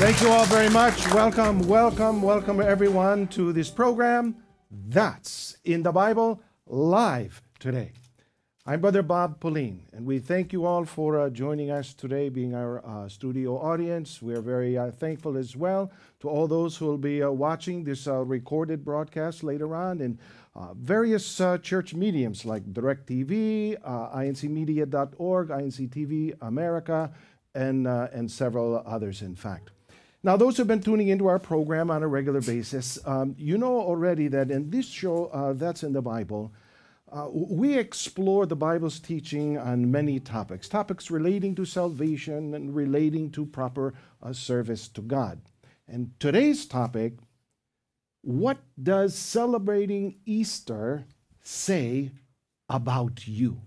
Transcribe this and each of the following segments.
Thank you all very much. Welcome, welcome, welcome everyone to this program. That's in the Bible live today. I'm Brother Bob Pauline, and we thank you all for uh, joining us today, being our uh, studio audience. We're very uh, thankful as well to all those who will be uh, watching this uh, recorded broadcast later on in uh, various church mediums like DirecTV, uh, incmedia.org, INCTV America, and, and several others, in fact. Now, those who've been tuning into our program on a regular basis, um, you know already that in this show, that's in the Bible, uh, we explore the Bible's teaching on many topics, topics relating to salvation and relating to proper uh, service to God. And today's topic what does celebrating Easter say about you?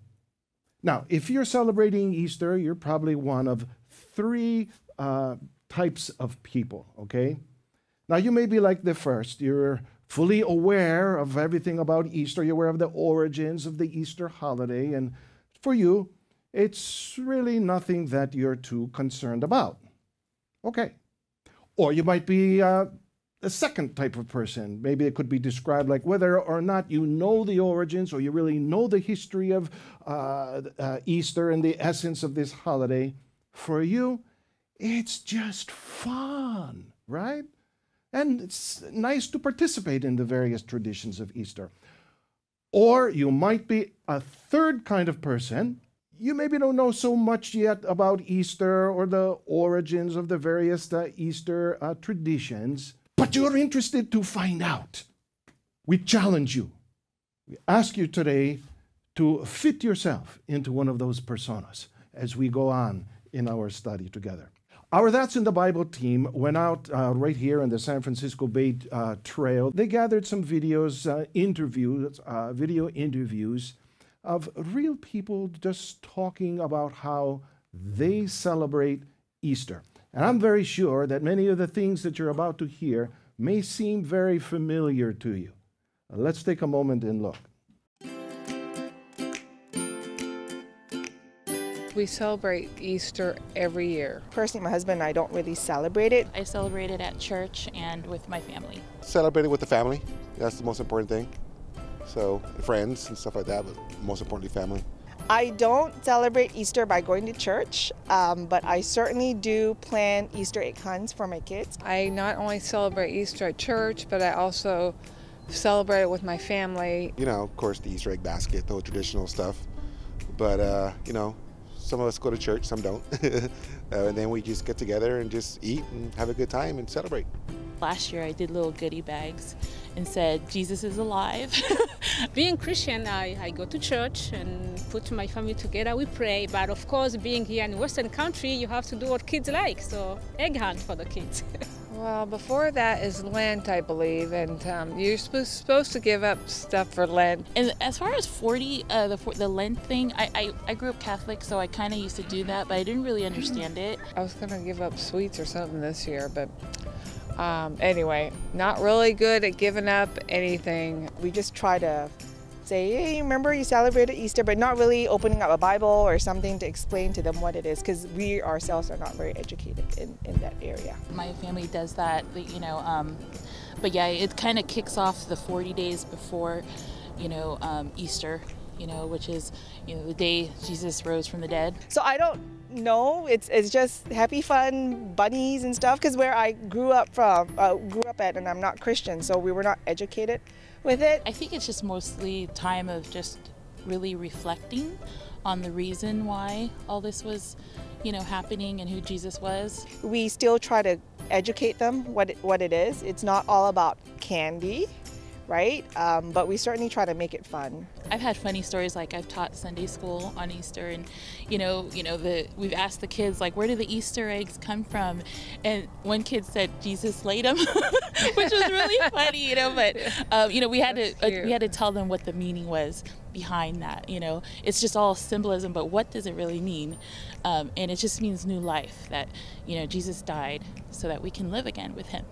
Now, if you're celebrating Easter, you're probably one of three uh, types of people, okay? Now, you may be like the first. You're fully aware of everything about Easter. You're aware of the origins of the Easter holiday. And for you, it's really nothing that you're too concerned about. Okay. Or you might be uh, a second type of person. Maybe it could be described like whether or not you know the origins or you really know the history of uh, uh, Easter and the essence of this holiday. For you, it's just fun, right? And it's nice to participate in the various traditions of Easter. Or you might be a third kind of person. You maybe don't know so much yet about Easter or the origins of the various uh, Easter uh, traditions, but you're interested to find out. We challenge you. We ask you today to fit yourself into one of those personas as we go on in our study together. Our That's in the Bible team went out uh, right here in the San Francisco Bay uh, Trail. They gathered some videos, uh, interviews, uh, video interviews of real people just talking about how they celebrate Easter. And I'm very sure that many of the things that you're about to hear may seem very familiar to you. let's take a moment and look. We celebrate Easter every year. Personally, my husband and I don't really celebrate it. I celebrate it at church and with my family. Celebrate it with the family. That's the most important thing. So, friends and stuff like that, but most importantly, family. I don't celebrate Easter by going to church, um, but I certainly do plan Easter egg hunts for my kids. I not only celebrate Easter at church, but I also celebrate it with my family. You know, of course, the Easter egg basket, the whole traditional stuff. But, uh, you know, some of us go to church, some don't. uh, and then we just get together and just eat and have a good time and celebrate. Last year I did little goodie bags and said, Jesus is alive. being Christian, I, I go to church and put my family together, we pray. But of course, being here in Western country, you have to do what kids like. So egg hunt for the kids. Well, before that is Lent, I believe, and um, you're supposed to give up stuff for Lent. And as far as 40, uh, the the Lent thing, I, I, I grew up Catholic, so I kind of used to do that, but I didn't really understand it. I was going to give up sweets or something this year, but um, anyway, not really good at giving up anything. We just try to say, hey, remember you celebrated Easter, but not really opening up a Bible or something to explain to them what it is, because we ourselves are not very educated in, in that area. My family does that, you know, um, but yeah, it kind of kicks off the 40 days before, you know, um, Easter, you know, which is, you know, the day Jesus rose from the dead. So I don't know. It's it's just happy fun bunnies and stuff. Because where I grew up from, uh, grew up at, and I'm not Christian, so we were not educated with it. I think it's just mostly time of just really reflecting on the reason why all this was, you know, happening and who Jesus was. We still try to educate them what it, what it is. It's not all about candy right? Um, but we certainly try to make it fun. I've had funny stories like I've taught Sunday school on Easter, and you know, you know, the we've asked the kids like, where do the Easter eggs come from? And one kid said Jesus laid them, which was really funny, you know. But um, you know, we had That's to uh, we had to tell them what the meaning was behind that. You know, it's just all symbolism, but what does it really mean? Um, and it just means new life. That you know, Jesus died so that we can live again with Him.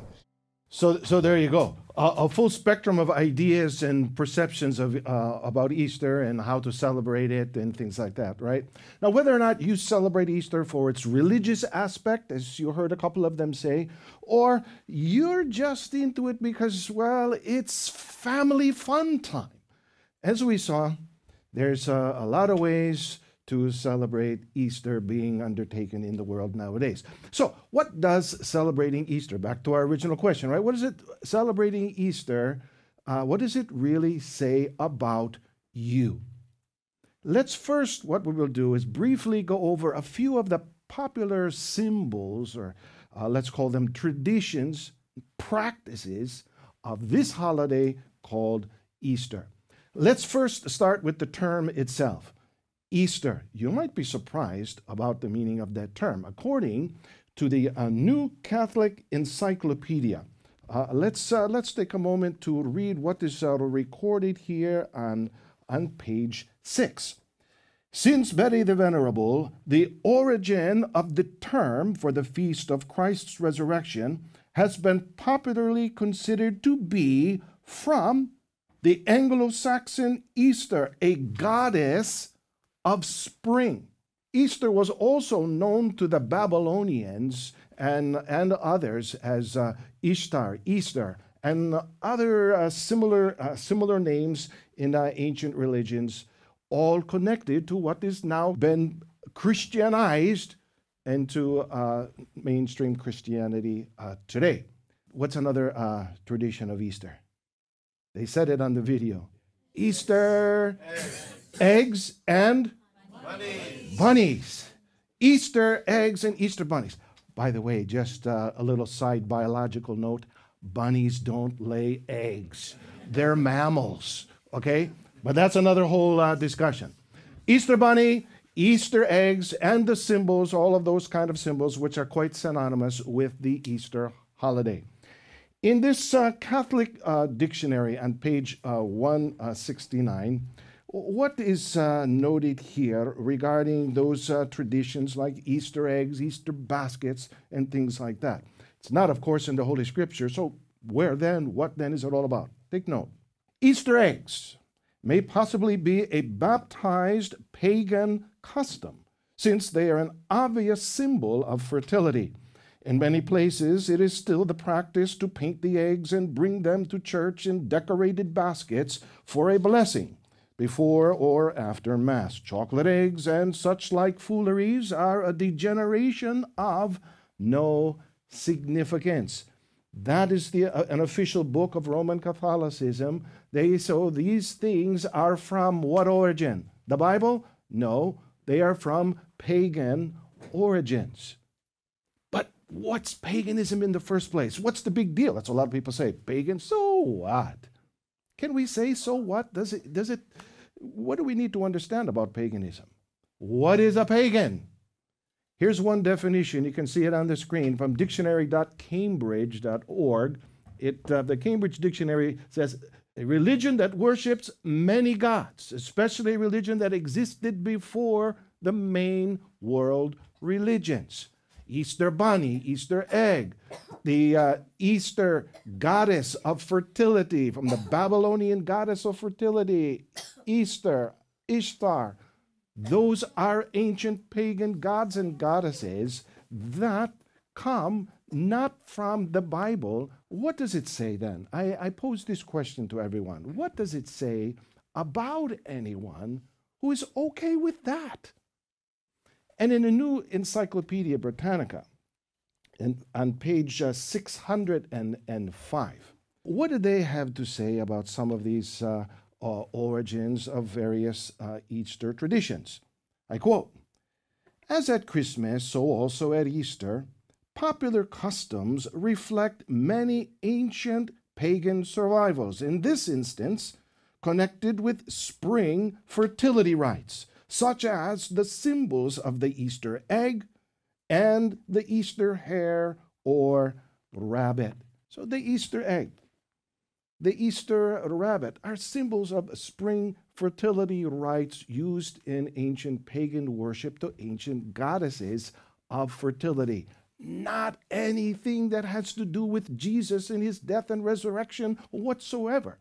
So, so there you go. A, full spectrum of ideas and perceptions of, uh, about Easter and how to celebrate it and things like that, right? Now, whether or not you celebrate Easter for its religious aspect, as you heard a couple of them say, or you're just into it because, well, it's family fun time. As we saw, there's a lot of ways to celebrate Easter being undertaken in the world nowadays. So, what does celebrating Easter, back to our original question, right? What is it, celebrating Easter, uh, what does it really say about you? Let's first, what we will do is briefly go over a few of the popular symbols, or uh, let's call them traditions, practices of this holiday called Easter. Let's first start with the term itself. Easter. You might be surprised about the meaning of that term. According to the uh, New Catholic Encyclopedia, uh, let's, uh, let's take a moment to read what is uh, recorded here on, on page 6. Since Bede the Venerable, the origin of the term for the feast of Christ's resurrection has been popularly considered to be from the Anglo Saxon Easter, a goddess of spring. Easter was also known to the Babylonians and, and others as uh, Ishtar, Easter, and other uh, similar, uh, similar names in uh, ancient religions, all connected to what is now been Christianized into uh, mainstream Christianity uh, today. What's another tradition of Easter? They said it on the video. Easter eggs and bunnies. bunnies. Easter eggs and Easter bunnies. By the way, just uh, a little side biological note bunnies don't lay eggs, they're mammals, okay? But that's another whole uh, discussion. Easter bunny, Easter eggs, and the symbols, all of those kind of symbols, which are quite synonymous with the Easter holiday. In this uh, Catholic uh, dictionary on page uh, 169, what is uh, noted here regarding those uh, traditions like Easter eggs, Easter baskets, and things like that? It's not, of course, in the Holy Scripture. So, where then, what then is it all about? Take note. Easter eggs may possibly be a baptized pagan custom, since they are an obvious symbol of fertility. In many places, it is still the practice to paint the eggs and bring them to church in decorated baskets for a blessing before or after Mass. Chocolate eggs and such like fooleries are a degeneration of no significance. That is the, uh, an official book of Roman Catholicism. They so these things are from what origin? The Bible? No, they are from pagan origins. But what's paganism in the first place? What's the big deal? That's what a lot of people say. Pagan, so what? Can we say so what? Does it does it what do we need to understand about paganism? What is a pagan? Here's one definition. You can see it on the screen from dictionary.cambridge.org. It, uh, the Cambridge Dictionary says a religion that worships many gods, especially a religion that existed before the main world religions. Easter bunny, Easter egg, the uh, Easter goddess of fertility from the Babylonian goddess of fertility, Easter, Ishtar. Those are ancient pagan gods and goddesses that come not from the Bible. What does it say then? I, I pose this question to everyone. What does it say about anyone who is okay with that? And in a new Encyclopedia Britannica, and on page uh, 605, what do they have to say about some of these uh, uh, origins of various uh, Easter traditions. I quote As at Christmas, so also at Easter, popular customs reflect many ancient pagan survivals, in this instance, connected with spring fertility rites, such as the symbols of the Easter egg and the Easter hare or rabbit. So, the Easter egg the Easter rabbit are symbols of spring fertility rites used in ancient pagan worship to ancient goddesses of fertility. not anything that has to do with Jesus and his death and resurrection whatsoever.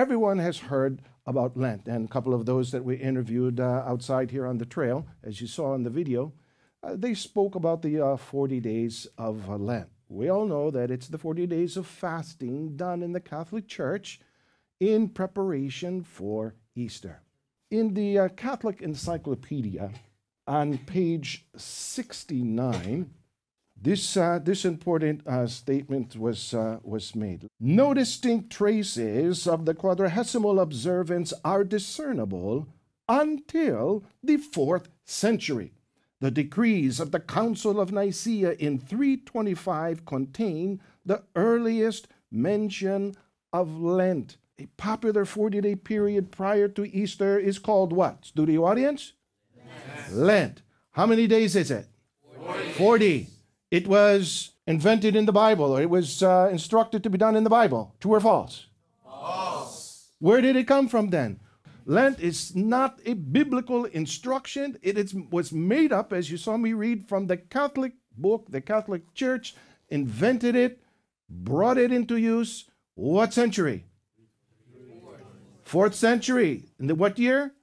Everyone has heard about Lent, and a couple of those that we interviewed uh, outside here on the trail, as you saw in the video, uh, they spoke about the uh, 40 days of uh, Lent. We all know that it's the 40 days of fasting done in the Catholic Church in preparation for Easter. In the uh, Catholic Encyclopedia, on page 69, this, uh, this important uh, statement was, uh, was made. No distinct traces of the quadragesimal observance are discernible until the fourth century. The decrees of the Council of Nicaea in 325 contain the earliest mention of Lent. A popular 40 day period prior to Easter is called what? Studio audience? Lent. Lent. How many days is it? 40. 40. It was invented in the Bible, or it was uh, instructed to be done in the Bible. True or false? False. Where did it come from then? Lent is not a biblical instruction. It is, was made up, as you saw me read, from the Catholic book. The Catholic Church invented it, brought it into use. What century? Fourth century. In the what year?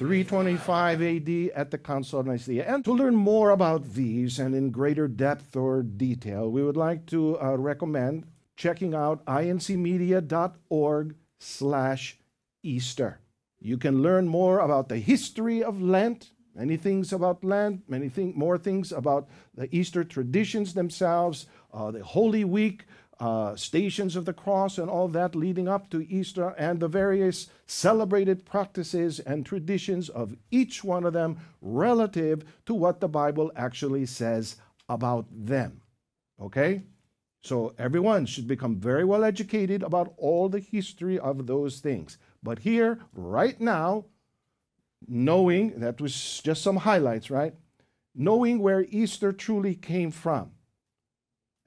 325 AD at the Council of Nicaea. And to learn more about these and in greater depth or detail, we would like to uh, recommend checking out incmedia.org slash Easter. You can learn more about the history of Lent, many things about Lent, many thing, more things about the Easter traditions themselves, uh, the Holy Week, uh, stations of the cross and all that leading up to Easter and the various celebrated practices and traditions of each one of them relative to what the Bible actually says about them. Okay? So everyone should become very well educated about all the history of those things. But here, right now, knowing that was just some highlights, right? Knowing where Easter truly came from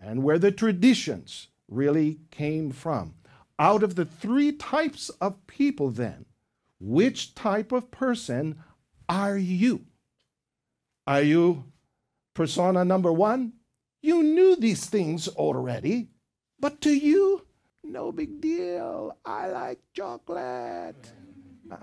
and where the traditions really came from. Out of the three types of people, then, which type of person are you? Are you persona number one? You knew these things already, but to you, no big deal. I like chocolate.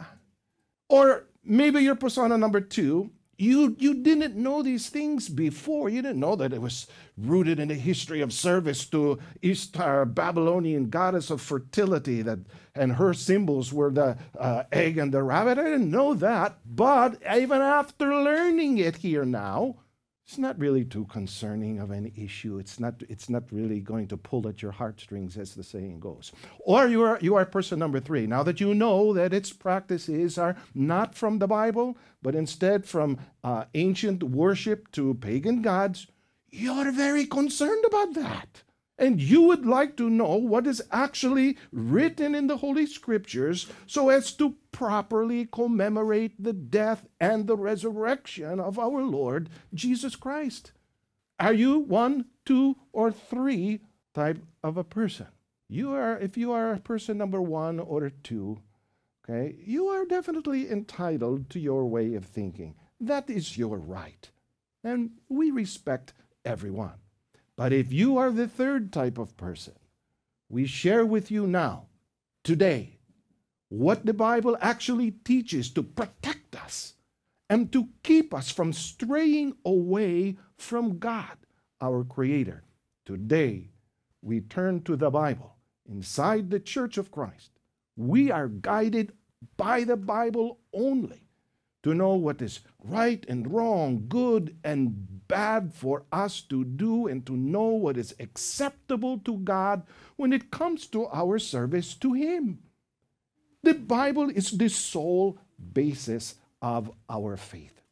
Or maybe you're persona number two you, you didn't know these things before. You didn't know that it was rooted in a history of service to Ishtar, Babylonian goddess of fertility, that, and her symbols were the uh, egg and the rabbit. I didn't know that. But even after learning it here now, it's not really too concerning of an issue. It's not, it's not really going to pull at your heartstrings, as the saying goes. Or you are, you are person number three. Now that you know that its practices are not from the Bible, but instead from uh, ancient worship to pagan gods, you're very concerned about that and you would like to know what is actually written in the Holy Scriptures so as to properly commemorate the death and the resurrection of our Lord Jesus Christ. Are you one, two, or three type of a person? You are, if you are a person number one or two, okay, you are definitely entitled to your way of thinking. That is your right. And we respect everyone. But if you are the third type of person, we share with you now, today, what the Bible actually teaches to protect us and to keep us from straying away from God, our Creator. Today, we turn to the Bible. Inside the Church of Christ, we are guided by the Bible only to know what is right and wrong, good and bad for us to do, and to know what is acceptable to God when it comes to our service to Him. The Bible is the sole basis of our faith.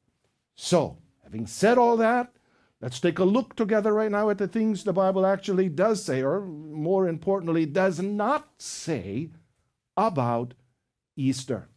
So, having said all that, let's take a look together right now at the things the Bible actually does say, or more importantly, does not say about Easter.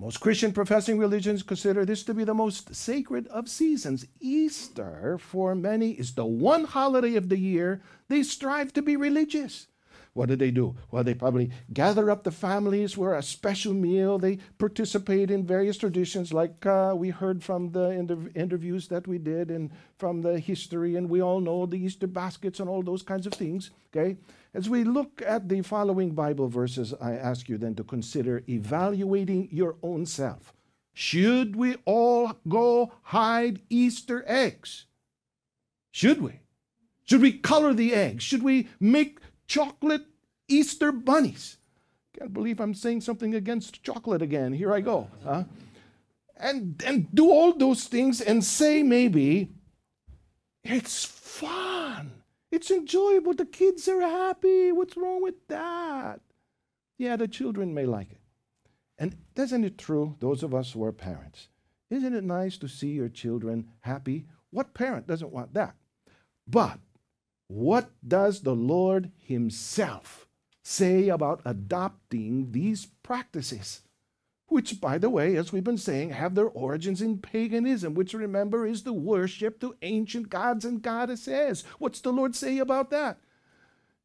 Most Christian professing religions consider this to be the most sacred of seasons. Easter, for many, is the one holiday of the year they strive to be religious. What did they do? Well, they probably gather up the families for a special meal. They participate in various traditions, like uh, we heard from the inter- interviews that we did and from the history, and we all know the Easter baskets and all those kinds of things. Okay? As we look at the following Bible verses, I ask you then to consider evaluating your own self. Should we all go hide Easter eggs? Should we? Should we color the eggs? Should we make chocolate Easter bunnies? Can't believe I'm saying something against chocolate again. Here I go. Huh? And, and do all those things and say maybe, it's fun. It's enjoyable. The kids are happy. What's wrong with that? Yeah, the children may like it. And isn't it true, those of us who are parents, isn't it nice to see your children happy? What parent doesn't want that? But what does the Lord Himself say about adopting these practices? Which, by the way, as we've been saying, have their origins in paganism, which remember is the worship to ancient gods and goddesses. What's the Lord say about that?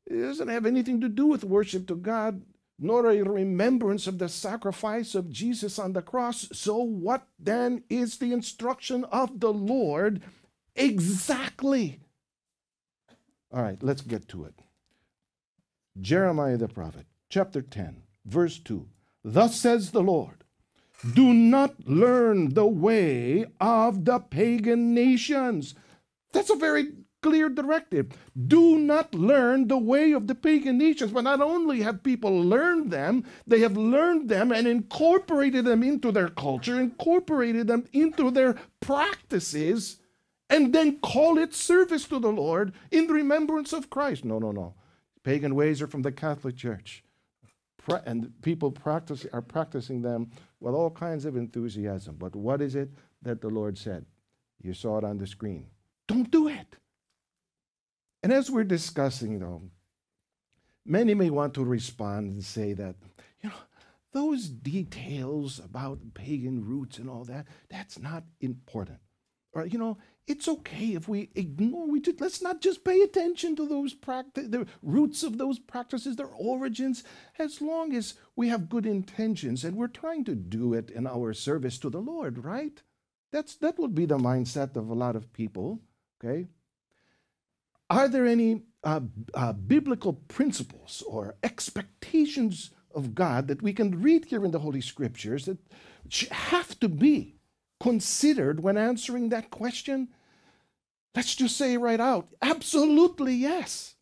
It doesn't have anything to do with worship to God, nor a remembrance of the sacrifice of Jesus on the cross. So, what then is the instruction of the Lord exactly? All right, let's get to it. Jeremiah the prophet, chapter 10, verse 2. Thus says the Lord Do not learn the way of the pagan nations. That's a very clear directive. Do not learn the way of the pagan nations. But not only have people learned them, they have learned them and incorporated them into their culture, incorporated them into their practices, and then call it service to the Lord in the remembrance of Christ. No, no, no. Pagan ways are from the Catholic Church. And people practice, are practicing them with all kinds of enthusiasm. But what is it that the Lord said? You saw it on the screen. Don't do it. And as we're discussing, though, many may want to respond and say that, you know, those details about pagan roots and all that, that's not important. Or, you know, it's okay if we ignore, we just, let's not just pay attention to those practice, the roots of those practices, their origins, as long as we have good intentions and we're trying to do it in our service to the Lord, right? That's, that would be the mindset of a lot of people, okay? Are there any uh, uh, biblical principles or expectations of God that we can read here in the Holy Scriptures that have to be considered when answering that question? Let's just say right out absolutely yes.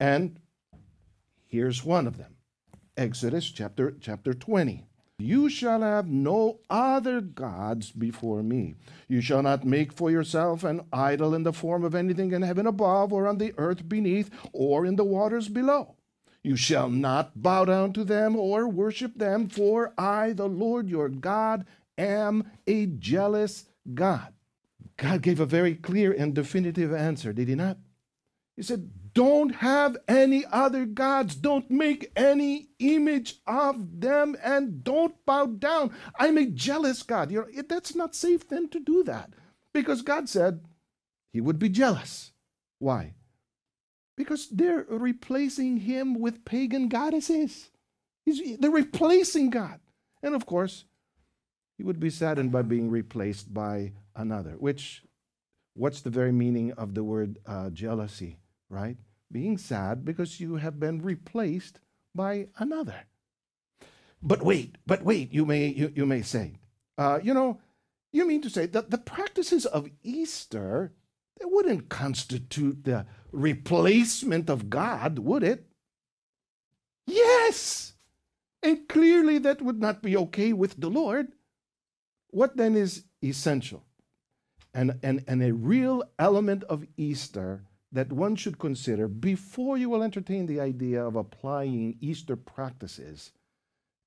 And here's one of them Exodus chapter, chapter 20. You shall have no other gods before me. You shall not make for yourself an idol in the form of anything in heaven above, or on the earth beneath, or in the waters below. You shall not bow down to them or worship them, for I, the Lord your God, am a jealous God. God gave a very clear and definitive answer, did he not? He said, Don't have any other gods. Don't make any image of them and don't bow down. I'm a jealous God. You know, that's not safe then to do that because God said he would be jealous. Why? Because they're replacing him with pagan goddesses. He's, they're replacing God. And of course, he would be saddened by being replaced by another, which, what's the very meaning of the word uh, jealousy, right? Being sad because you have been replaced by another. But wait, but wait, you may, you, you may say, uh, you know, you mean to say that the practices of Easter, they wouldn't constitute the replacement of God, would it? Yes! And clearly that would not be okay with the Lord. What then is essential? And, and, and a real element of Easter that one should consider before you will entertain the idea of applying Easter practices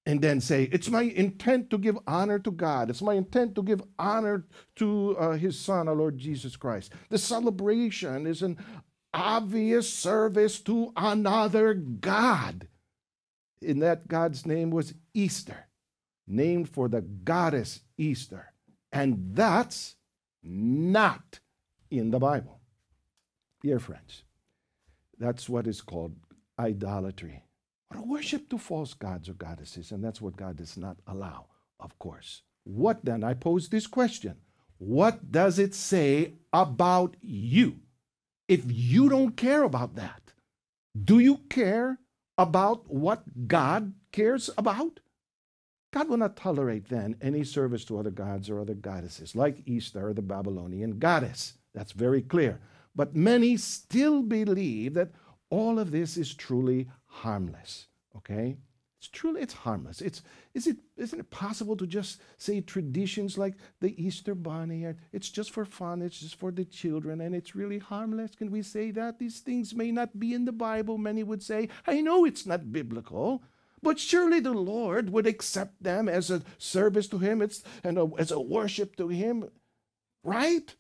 and then say, It's my intent to give honor to God. It's my intent to give honor to uh, His Son, our Lord Jesus Christ. The celebration is an obvious service to another God. In that God's name was Easter named for the goddess Easter. And that's not in the Bible. Dear friends, that's what is called idolatry or worship to false gods or goddesses. And that's what God does not allow, of course. What then? I pose this question What does it say about you if you don't care about that? Do you care about what God cares about? God will not tolerate then any service to other gods or other goddesses, like Easter the Babylonian goddess. That's very clear. But many still believe that all of this is truly harmless. Okay? It's truly it's harmless. It's is it isn't it possible to just say traditions like the Easter bunny it's just for fun, it's just for the children, and it's really harmless? Can we say that? These things may not be in the Bible, many would say. I know it's not biblical. But surely the Lord would accept them as a service to Him it's, and a, as a worship to Him, right?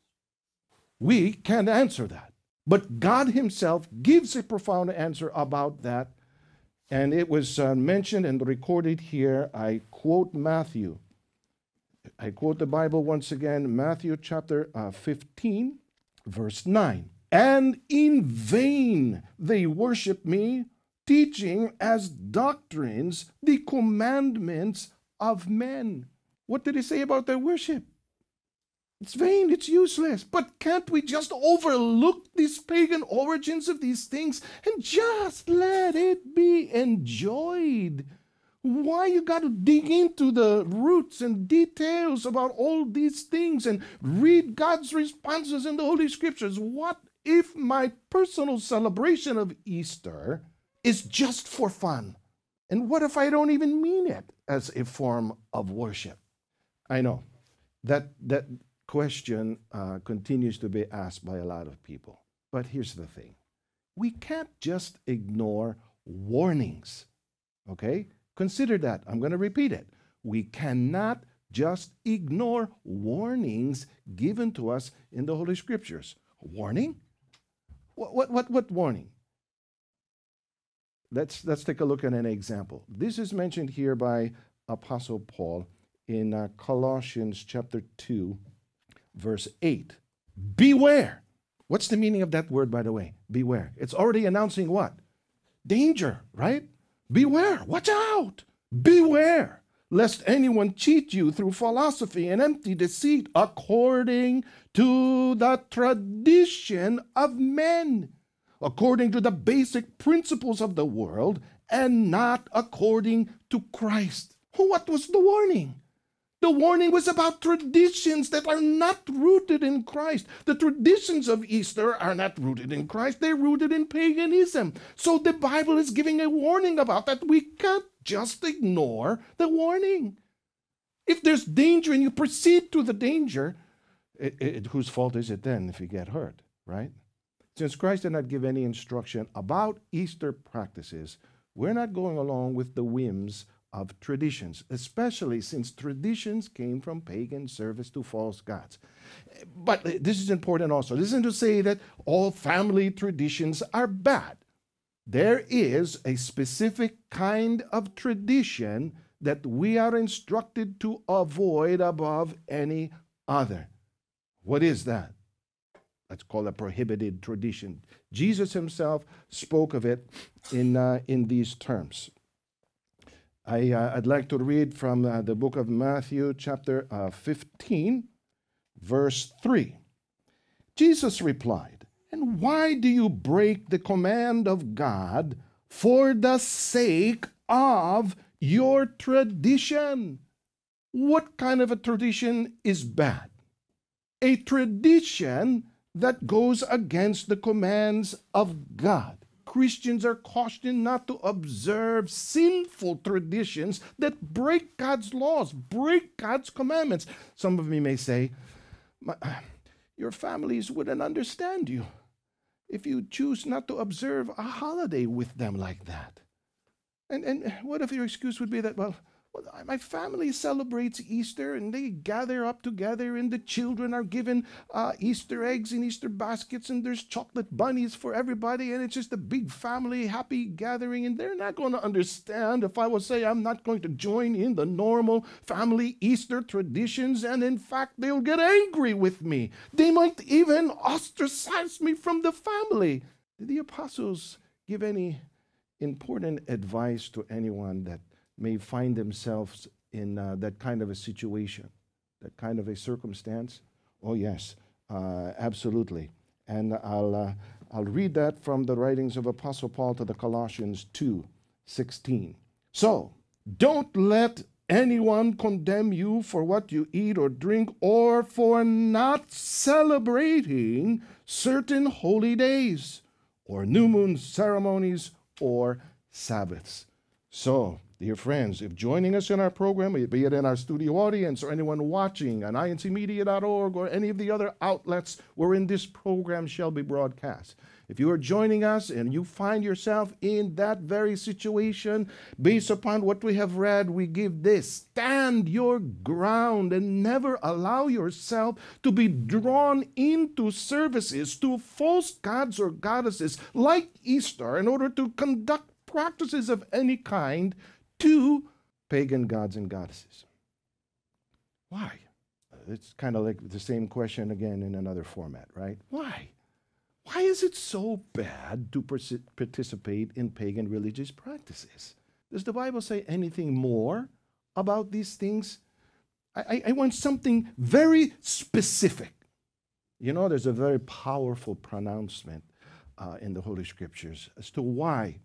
We can't answer that. But God Himself gives a profound answer about that. And it was uh, mentioned and recorded here. I quote Matthew. I quote the Bible once again, Matthew chapter uh, 15, verse 9. And in vain they worship me, teaching as doctrines the commandments of men. What did he say about their worship? It's vain, it's useless. But can't we just overlook these pagan origins of these things and just let it be enjoyed? Why you got to dig into the roots and details about all these things and read God's responses in the Holy Scriptures? What if my personal celebration of Easter is just for fun? And what if I don't even mean it as a form of worship? I know that that question uh, continues to be asked by a lot of people. But here's the thing we can't just ignore warnings. Okay? Consider that. I'm going to repeat it. We cannot just ignore warnings given to us in the Holy Scriptures. Warning? What, what, what, what warning? Let's, let's take a look at an example. This is mentioned here by Apostle Paul in uh, Colossians chapter 2, verse 8. Beware. What's the meaning of that word, by the way? Beware. It's already announcing what? Danger, right? Beware. Watch out. Beware lest anyone cheat you through philosophy and empty deceit according to the tradition of men, according to the basic principles of the world, and not according to Christ. What was the warning? The warning was about traditions that are not rooted in Christ. The traditions of Easter are not rooted in Christ, they're rooted in paganism. So the Bible is giving a warning about that. We can't just ignore the warning. If there's danger and you proceed to the danger, it, it, whose fault is it then if you get hurt, right? Since Christ did not give any instruction about Easter practices, we're not going along with the whims of traditions, especially since traditions came from pagan service to false gods. But uh, this is important also. This isn't to say that all family traditions are bad. There is a specific kind of tradition that we are instructed to avoid above any other. What is that? Let's call it prohibited tradition. Jesus himself spoke of it in, uh, in these terms. I, uh, I'd like to read from uh, the book of Matthew, chapter uh, 15, verse 3. Jesus replied, And why do you break the command of God for the sake of your tradition? What kind of a tradition is bad? A tradition that goes against the commands of God. Christians are cautioned not to observe sinful traditions that break God's laws, break God's commandments. Some of you may say, Your families wouldn't understand you if you choose not to observe a holiday with them like that. And, and what if your excuse would be that, well, my family celebrates Easter and they gather up together, and the children are given uh, Easter eggs in Easter baskets, and there's chocolate bunnies for everybody, and it's just a big family happy gathering. And they're not going to understand if I will say I'm not going to join in the normal family Easter traditions, and in fact, they'll get angry with me. They might even ostracize me from the family. Did the apostles give any important advice to anyone that may find themselves in uh, that kind of a situation, that kind of a circumstance? Oh, yes, uh, absolutely. And I'll, uh, I'll read that from the writings of Apostle Paul to the Colossians 2 16. So, don't let anyone condemn you for what you eat or drink or for not celebrating certain holy days or new moon ceremonies or Sabbaths. So, dear friends, if joining us in our program, be it in our studio audience or anyone watching on incmedia.org or any of the other outlets wherein this program shall be broadcast, if you are joining us and you find yourself in that very situation, based upon what we have read, we give this stand your ground and never allow yourself to be drawn into services to false gods or goddesses like Easter in order to conduct practices of any kind to pagan gods and goddesses. Why? It's kind of like the same question again in another format, right? Why? Why is it so bad to participate in pagan religious practices? Does the Bible say anything more about these things? I, I, want something very specific. You know, there's a very powerful pronouncement uh, in the Holy Scriptures as to why,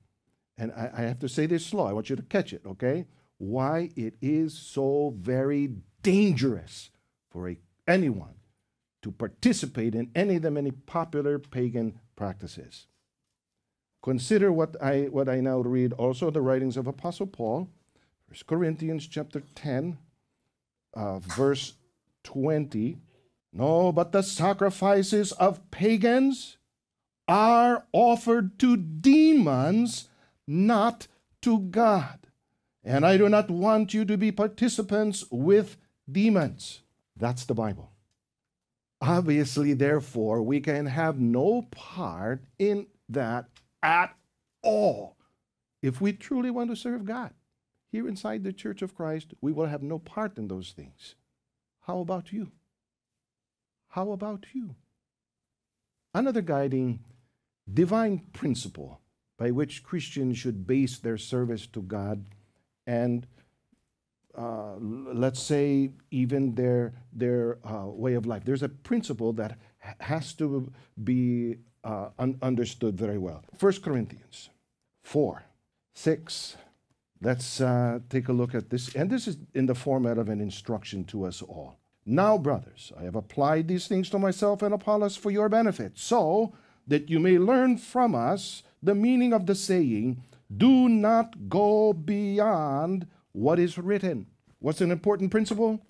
and I, I have to say this slow, I want you to catch it, okay? Why it is so very dangerous for a, anyone to participate in any of the many popular pagan practices. Consider what I, what I now read, also the writings of Apostle Paul, 1 Corinthians chapter 10, uh, verse 20. No, but the sacrifices of pagans are offered to demons, not to God. And I do not want you to be participants with demons. That's the Bible. Obviously, therefore, we can have no part in that at all. If we truly want to serve God here inside the Church of Christ, we will have no part in those things. How about you? How about you? Another guiding divine principle by which Christians should base their service to God and uh, let's say, even their, their uh, way of life. There's a principle that has to be uh, un- understood very well. 1 Corinthians 4, 6. Let's uh, take a look at this. And this is in the format of an instruction to us all. Now, brothers, I have applied these things to myself and Apollos for your benefit, so that you may learn from us the meaning of the saying, Do not go beyond what is written. What's an important principle?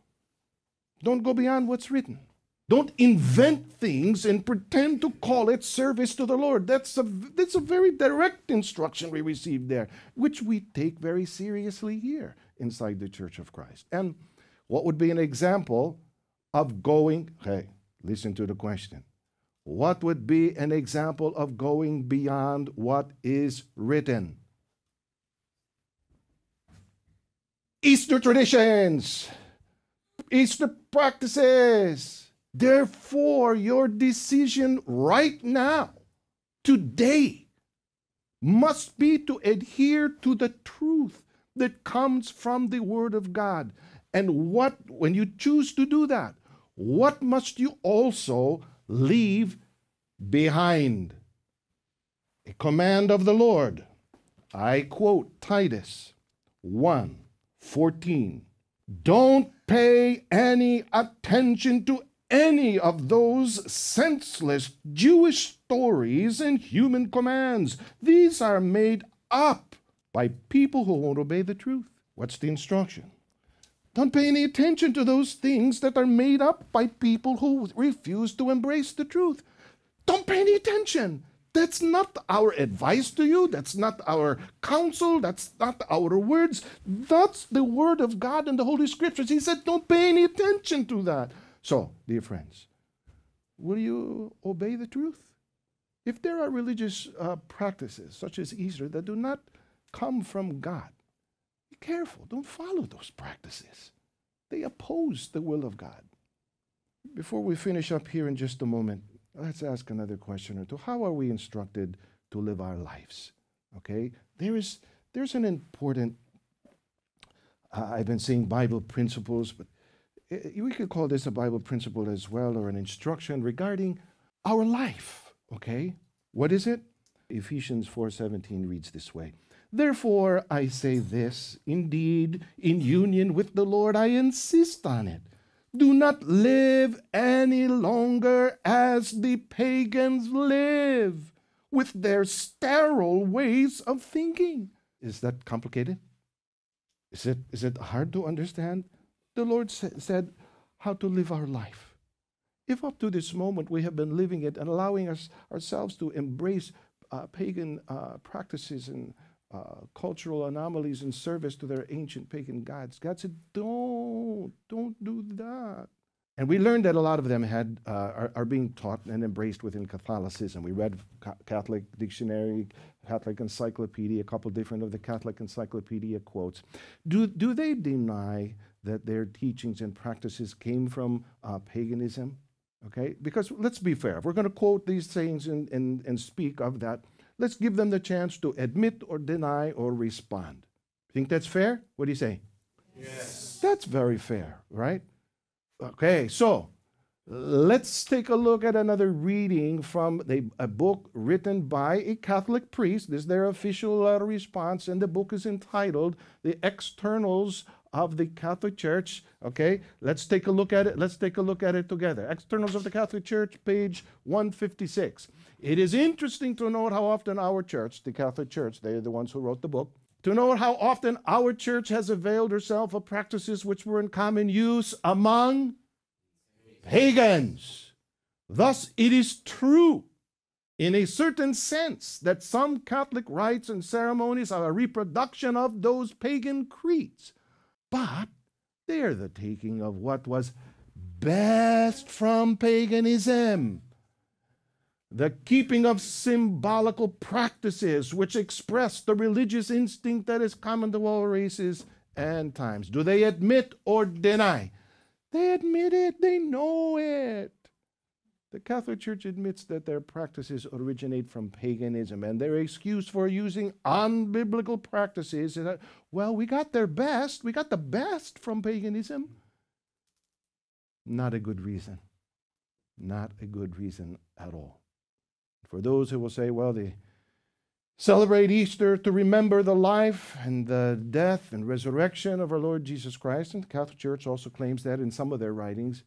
Don't go beyond what's written. Don't invent things and pretend to call it service to the Lord. That's a, that's a very direct instruction we receive there, which we take very seriously here inside the Church of Christ. And what would be an example of going, hey, listen to the question. What would be an example of going beyond what is written? Easter traditions, Easter practices. Therefore, your decision right now, today, must be to adhere to the truth that comes from the Word of God. And what, when you choose to do that, what must you also leave behind? A command of the Lord. I quote Titus 1 14. Don't pay any attention to any of those senseless Jewish stories and human commands. These are made up by people who won't obey the truth. What's the instruction? Don't pay any attention to those things that are made up by people who refuse to embrace the truth. Don't pay any attention. That's not our advice to you. That's not our counsel. That's not our words. That's the word of God in the Holy Scriptures. He said, don't pay any attention to that. So, dear friends, will you obey the truth? If there are religious uh, practices, such as Easter, that do not come from God, careful. Don't follow those practices. They oppose the will of God. Before we finish up here in just a moment, Let's ask another question or two. How are we instructed to live our lives? Okay? There is there's an important uh, I've been saying Bible principles, but uh, we could call this a Bible principle as well or an instruction regarding our life. Okay? What is it? Ephesians 4:17 reads this way. Therefore I say this, indeed, in union with the Lord I insist on it. Do not live any longer as the pagans live with their sterile ways of thinking. Is that complicated? Is it, is it hard to understand? The Lord sa- said how to live our life. If up to this moment we have been living it and allowing us, ourselves to embrace uh, pagan uh, practices and uh, cultural anomalies in service to their ancient pagan gods, God said, don't, don't do that. And we learned that a lot of them had uh, are, are, being taught and embraced within Catholicism. We read Catholic Dictionary, Catholic Encyclopedia, a couple different of the Catholic Encyclopedia quotes. Do, do they deny that their teachings and practices came from uh, paganism? Okay, because let's be fair. If we're going to quote these things and, and, and speak of that, let's give them the chance to admit or deny or respond. Think that's fair? What do you say? Yes. That's very fair, right? Okay, so let's take a look at another reading from the, a book written by a Catholic priest. This is their official uh, response, and the book is entitled The Externals of the Catholic Church. Okay, let's take a look at it. Let's take a look at it together. Externals of the Catholic Church, page 156. It is interesting to note how often our church, the Catholic Church, they're the ones who wrote the book, to note how often our church has availed herself of practices which were in common use among pagans. Thus, it is true in a certain sense that some Catholic rites and ceremonies are a reproduction of those pagan creeds, but they are the taking of what was best from paganism the keeping of symbolical practices which express the religious instinct that is common to all races and times. Do they admit or deny? They admit it, they know it. The Catholic Church admits that their practices originate from paganism, and their excuse for using unbiblical practices is that, well, we got their best, we got the best from paganism. Not a good reason. Not a good reason at all. For those who will say, well, they celebrate Easter to remember the life and the death and resurrection of our Lord Jesus Christ, and the Catholic Church also claims that in some of their writings.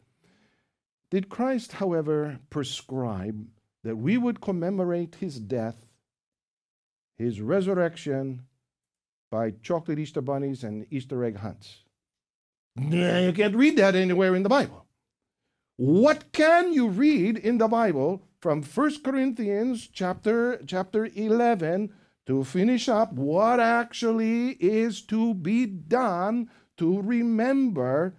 Did Christ, however, prescribe that we would commemorate his death, his resurrection, by chocolate Easter bunnies and Easter egg hunts? You can't read that anywhere in the Bible. What can you read in the Bible from 1 Corinthians chapter chapter 11 to finish up what actually is to be done to remember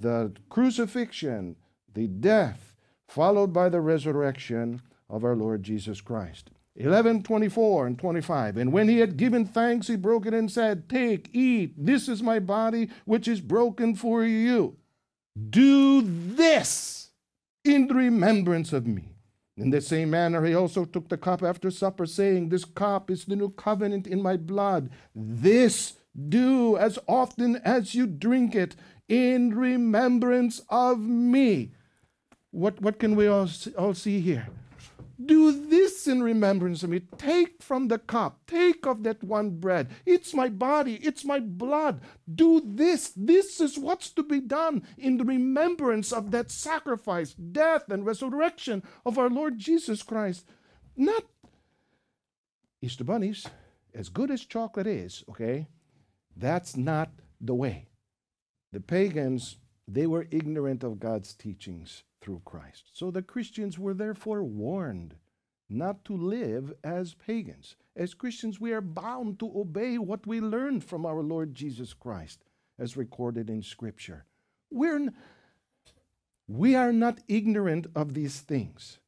the crucifixion, the death, followed by the resurrection of our Lord Jesus Christ. 11, 24 and 25. And when he had given thanks, he broke it and said, Take, eat, this is my body, which is broken for you. Do this in remembrance of me. In the same manner, he also took the cup after supper, saying, This cup is the new covenant in my blood. This do as often as you drink it in remembrance of me. What, what can we all, all see here? Do this in remembrance of me. Take from the cup, take of that one bread. It's my body, it's my blood. Do this. This is what's to be done in the remembrance of that sacrifice, death, and resurrection of our Lord Jesus Christ. Not Easter bunnies, as good as chocolate is, okay? That's not the way. The pagans, they were ignorant of God's teachings through Christ. So the Christians were therefore warned not to live as pagans. As Christians, we are bound to obey what we learned from our Lord Jesus Christ, as recorded in Scripture. We're, we are not ignorant of these things.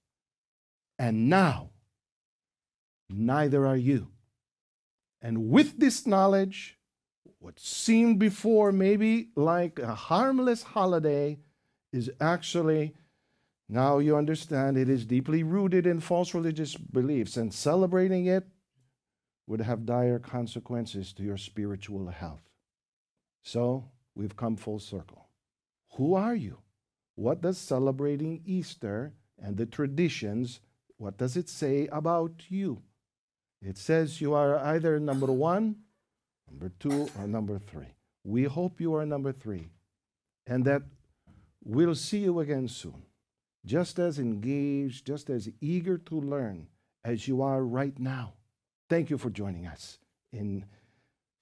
And now, neither are you. And with this knowledge, what seemed before maybe like a harmless holiday is actually now you understand it is deeply rooted in false religious beliefs, and celebrating it would have dire consequences to your spiritual health. So we've come full circle. Who are you? What does celebrating Easter and the traditions, what does it say about you? It says you are either number one, number two, or number three. We hope you are number three and that we'll see you again soon, just as engaged, just as eager to learn as you are right now. Thank you for joining us in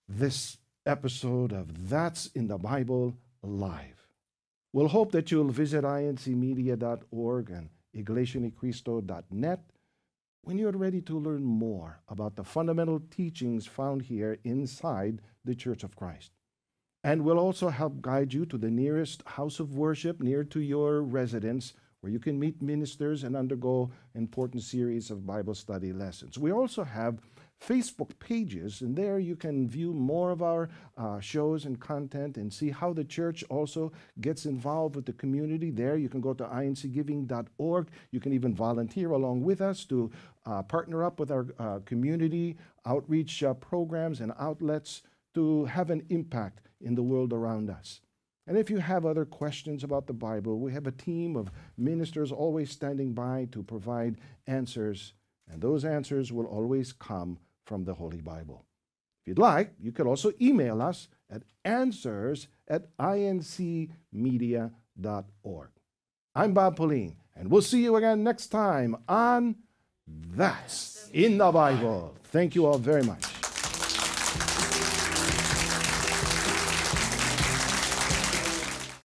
this episode of That's in the Bible Live. We'll hope that you'll visit incmedia.org and iglesianicristo.net when you're ready to learn more about the fundamental teachings found here inside the Church of Christ. And we'll also help guide you to the nearest house of worship near to your residence where you can meet ministers and undergo important series of Bible study lessons. We also have Facebook pages, and there you can view more of our uh, shows and content and see how the church also gets involved with the community. There you can go to incgiving.org. You can even volunteer along with us to uh, partner up with our uh, community outreach uh, programs and outlets to have an impact in the world around us. And if you have other questions about the Bible, we have a team of ministers always standing by to provide answers, and those answers will always come from the Holy Bible. If you'd like, you could also email us at answers at incmedia.org. I'm Bob Pauline, and we'll see you again next time on That's in the Bible. Thank you all very much.